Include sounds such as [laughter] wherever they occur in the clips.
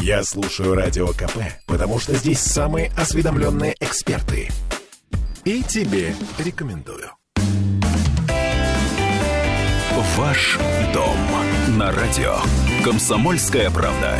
Я слушаю Радио КП, потому что здесь самые осведомленные эксперты. И тебе рекомендую. Ваш дом на радио. Комсомольская правда.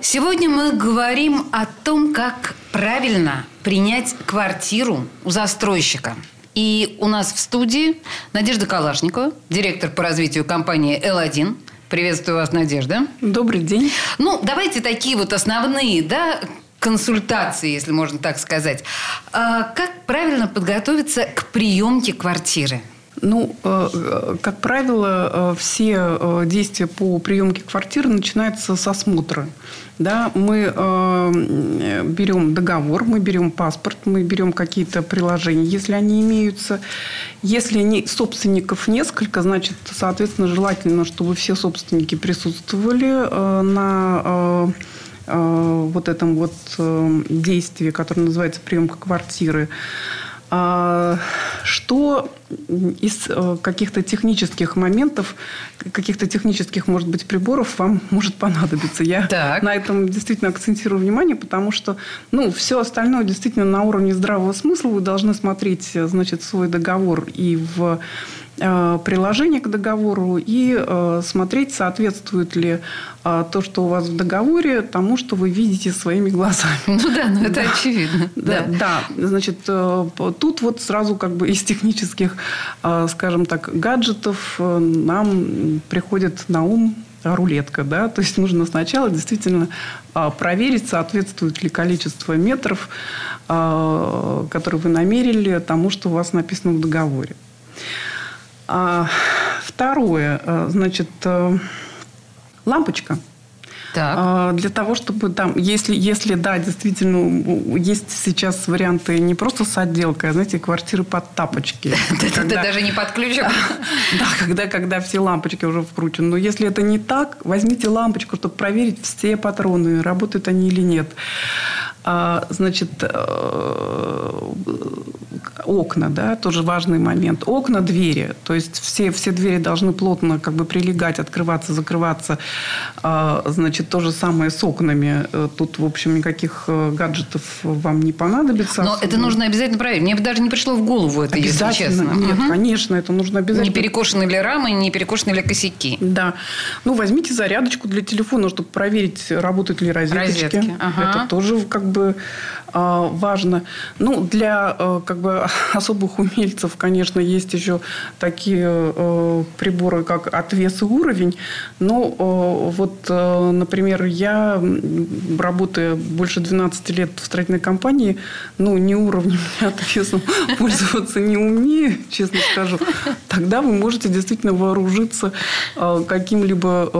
Сегодня мы говорим о том, как правильно принять квартиру у застройщика. И у нас в студии Надежда Калашникова, директор по развитию компании «Л1». Приветствую вас, Надежда. Добрый день. Ну, давайте такие вот основные, да, консультации, если можно так сказать. А как правильно подготовиться к приемке квартиры? Ну, э, как правило, э, все э, действия по приемке квартиры начинаются с осмотра. Да, мы берем договор, мы берем паспорт, мы берем какие-то приложения, если они имеются. Если не, собственников несколько, значит, соответственно, желательно, чтобы все собственники присутствовали на вот этом вот действии, которое называется приемка квартиры. Что из э, каких-то технических моментов, каких-то технических, может быть, приборов вам может понадобиться? Я так. на этом действительно акцентирую внимание, потому что ну, все остальное действительно на уровне здравого смысла. Вы должны смотреть значит, свой договор и в Э, приложение к договору и э, смотреть, соответствует ли э, то, что у вас в договоре, тому, что вы видите своими глазами. Ну да, ну это [laughs] да. очевидно. Да, да. да, значит, тут вот сразу как бы из технических, скажем так, гаджетов нам приходит на ум рулетка, да, то есть нужно сначала действительно проверить, соответствует ли количество метров, которые вы намерили, тому, что у вас написано в договоре. А, второе, э, значит, э, лампочка. Так. А, для того, чтобы там, если, если да, действительно, есть сейчас варианты не просто с отделкой, а, знаете, квартиры под тапочки. [laughs] Это даже не под ключом. [laughs] Да, когда, когда все лампочки уже вкручены. Но если это не так, возьмите лампочку, чтобы проверить все патроны, работают они или нет. А, значит, э, окна, да, тоже важный момент. Окна, двери. То есть все, все двери должны плотно как бы прилегать, открываться, закрываться. А, значит, то же самое с окнами. Э, тут, в общем, никаких э, гаджетов вам не понадобится. Но особенно. это нужно обязательно проверить. Мне бы даже не пришло в голову это, если честно. Нет, угу. конечно, это нужно обязательно. Не перекошены ли рамы, не перекошены ли косяки. Да. Ну, возьмите зарядочку для телефона, чтобы проверить, работают ли розеточки. Розетки. Ага. Это тоже как бы а, важно. Ну, для э, как бы [laughs] особых умельцев, конечно, есть еще такие э, приборы, как отвес и уровень. Но э, вот, например, я, работая больше 12 лет в строительной компании, ну, не уровнем, [laughs] не отвесом [laughs] пользоваться не умею, честно скажу. Тогда вы можете действительно вооружиться каким-либо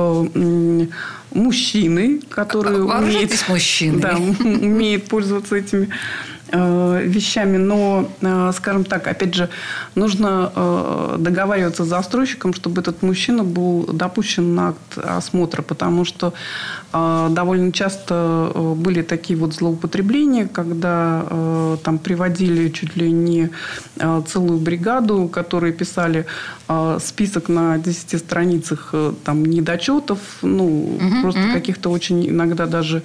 мужчины, который умеет, мужчины. Да, умеет пользоваться этими Э, вещами, но, э, скажем так, опять же, нужно э, договариваться с застройщиком, чтобы этот мужчина был допущен на акт осмотра, потому что довольно часто были такие вот злоупотребления, когда там приводили чуть ли не целую бригаду, которые писали список на 10 страницах там недочетов, ну, угу, просто угу. каких-то очень иногда даже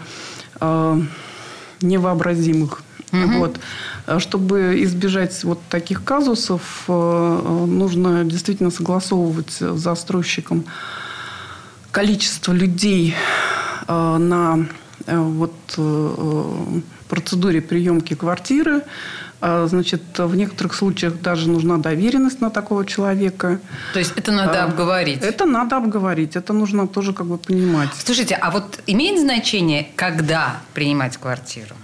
невообразимых Угу. Вот. А чтобы избежать вот таких казусов, э, нужно действительно согласовывать с застройщиком количество людей э, на э, вот процедуре приемки квартиры. А, значит, в некоторых случаях даже нужна доверенность на такого человека. То есть это надо а, обговорить? Это надо обговорить. Это нужно тоже как бы понимать. Слушайте, а вот имеет значение, когда принимать квартиру?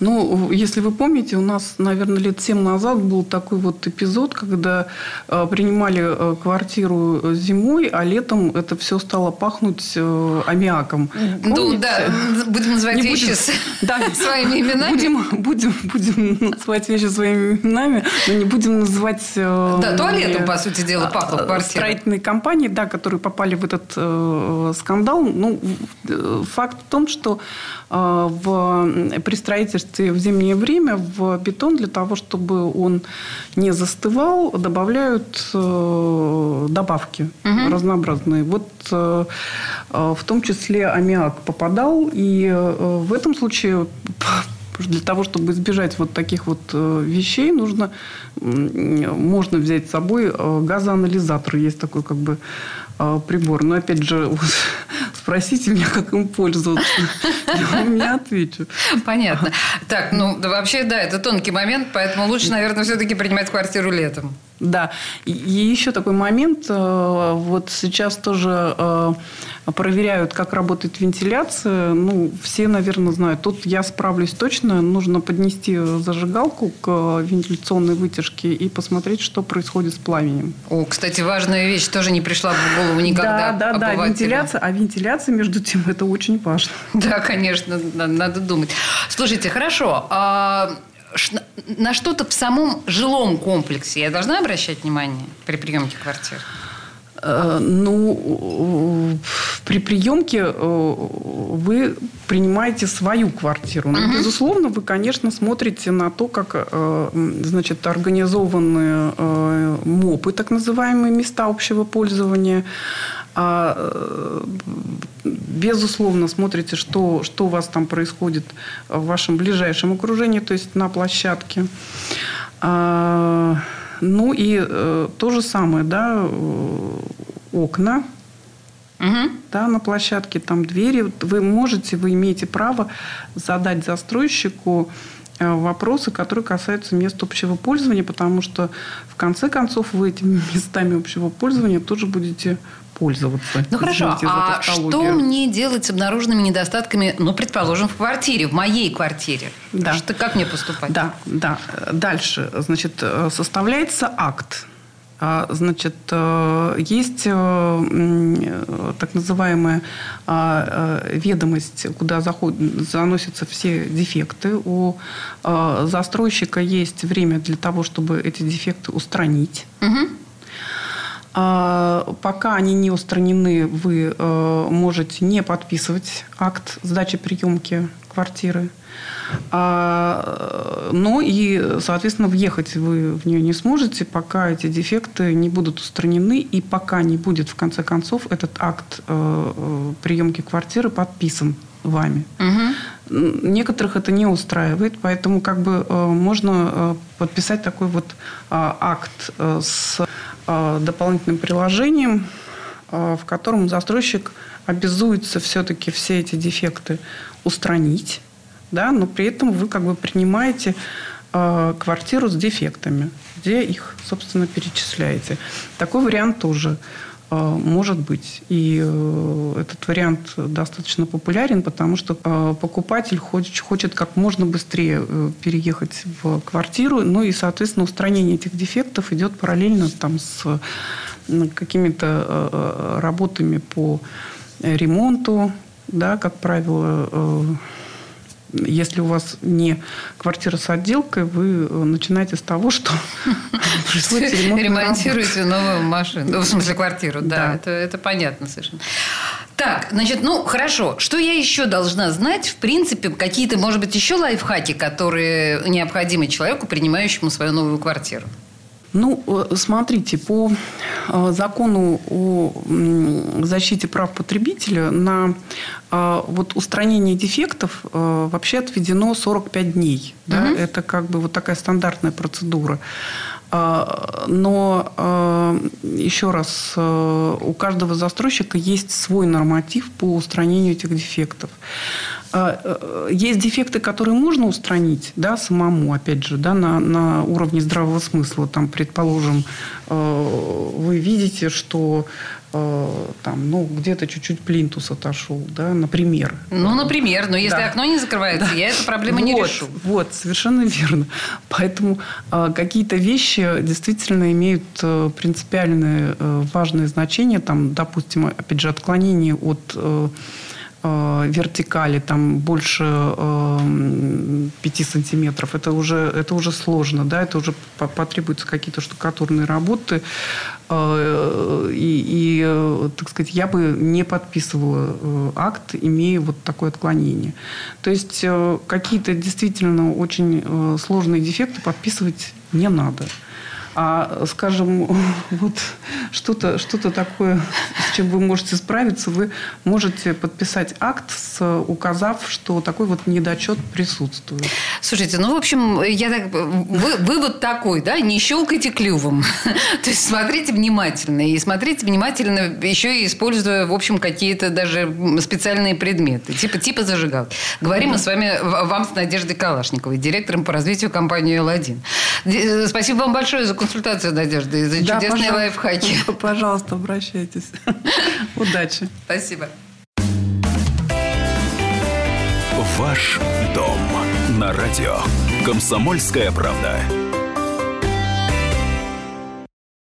Ну, если вы помните, у нас, наверное, лет семь назад был такой вот эпизод, когда э, принимали э, квартиру зимой, а летом это все стало пахнуть э, аммиаком. Ну, да, будем называть Не вещи будем, да, [laughs] своими именами. Будем, будем, будем называть вещи своими именами, но не будем называть... Э, да, туалетом, по сути дела, пахло квартира. Строительные компании, да, которые попали в этот э, скандал. Ну, факт в том, что э, в, при строительстве есть в зимнее время в бетон для того, чтобы он не застывал, добавляют э, добавки угу. разнообразные. Вот э, в том числе аммиак попадал, и в этом случае [laughs] для того, чтобы избежать вот таких вот э, вещей, нужно, можно взять с собой э, газоанализатор. Есть такой как бы э, прибор. Но опять же, [laughs] спросите меня, как им пользоваться. Я вам не отвечу. Понятно. Так, ну вообще, да, это тонкий момент, поэтому лучше, наверное, все-таки принимать квартиру летом. Да. И еще такой момент. Э, вот сейчас тоже э, проверяют, как работает вентиляция. Ну, все, наверное, знают. Тут я справлюсь точно. Нужно поднести зажигалку к вентиляционной вытяжке и посмотреть, что происходит с пламенем. О, кстати, важная вещь тоже не пришла в голову никогда. Да, да, да. Вентиляция. А вентиляция, между тем, это очень важно. [laughs] Да, конечно, надо думать. Слушайте, хорошо. А на что-то в самом жилом комплексе я должна обращать внимание при приемке квартир? Э, ну, при приемке э, вы принимаете свою квартиру. Но, угу. безусловно, вы, конечно, смотрите на то, как э, значит, организованы МОПы, так называемые места общего пользования. А, безусловно, смотрите, что, что у вас там происходит в вашем ближайшем окружении, то есть на площадке. А, ну и э, то же самое, да, э, окна, угу. да, на площадке, там двери. Вы можете, вы имеете право задать застройщику э, вопросы, которые касаются мест общего пользования, потому что в конце концов вы этими [laughs] местами общего пользования тоже будете пользоваться. Ну хорошо, а что мне делать с обнаруженными недостатками, ну, предположим, в квартире, в моей квартире? Да. Что, как мне поступать? Да, да. Дальше, значит, э, составляется акт. А, значит, э, есть э, так называемая а, ведомость, куда заходят, заносятся все дефекты. У застройщика есть время для того, чтобы эти дефекты устранить. Угу. А, пока они не устранены, вы э, можете не подписывать акт сдачи приемки квартиры. А, но и, соответственно, въехать вы в нее не сможете, пока эти дефекты не будут устранены и пока не будет, в конце концов, этот акт э, э, приемки квартиры подписан вами. Угу. Некоторых это не устраивает, поэтому как бы можно подписать такой вот акт с дополнительным приложением, э, в котором застройщик обязуется все-таки все эти дефекты устранить, да, но при этом вы как бы принимаете э, квартиру с дефектами, где их, собственно, перечисляете. Такой вариант тоже Э, может быть. И э, этот вариант достаточно популярен, потому что э, покупатель хочет, хочет как можно быстрее переехать в квартиру, ну и, соответственно, устранение этих дефектов идет параллельно там, с какими-то работами по ремонту, да, как правило, если у вас не квартира с отделкой, вы э, начинаете с того, что [laughs] ремонтируете новую машину. Ну, в смысле, квартиру, да. Это понятно совершенно. Так, значит, ну, хорошо. Что я еще должна знать? В принципе, какие-то, может быть, еще лайфхаки, которые необходимы человеку, принимающему свою новую квартиру? Ну, э, смотрите, по э, закону о защите прав потребителя на э, вот устранение дефектов вообще отведено 45 дней. Да? Угу. Это как бы вот такая стандартная процедура. Но еще раз, у каждого застройщика есть свой норматив по устранению этих дефектов. А, э, есть дефекты, которые можно устранить да, самому, опять же, да, на, на уровне здравого смысла. Там, предположим, вы видите, что там, ну, где-то чуть-чуть плинтус отошел, да, например. Ну, например, но если да. окно не закрывается, да. я эту проблему вот, не решу. Вот, совершенно верно. Поэтому э, какие-то вещи действительно имеют э, принципиальное э, важное значение. Там, допустим, опять же, отклонение от э, э, вертикали там больше э, 5 сантиметров, это уже, это уже сложно, да, это уже потребуются какие-то штукатурные работы. Э, и, и, э, так сказать, я бы не подписывала э, акт, имея вот такое отклонение. То есть какие-то действительно очень сложные дефекты подписывать не надо. А, скажем, [laughs] вот что-то что такое, с чем вы можете справиться, вы можете подписать акт, с, указав, что такой вот недочет присутствует. Слушайте, ну, в общем, я так, вы, вывод такой, да, не щелкайте клювом. [laughs] То есть, смотрите внимательно. И смотрите внимательно, еще и используя, в общем, какие-то даже специальные предметы, типа, типа зажигалки. Говорим мы с вами, вам с Надеждой Калашниковой, директором по развитию компании «Л-1». Э, спасибо вам большое за консультацию, Надежда, и за да, чудесные пожалуйста. лайфхаки. [laughs] Пожалуйста, обращайтесь. [laughs] Удачи. Спасибо. Ваш дом на радио. Комсомольская правда.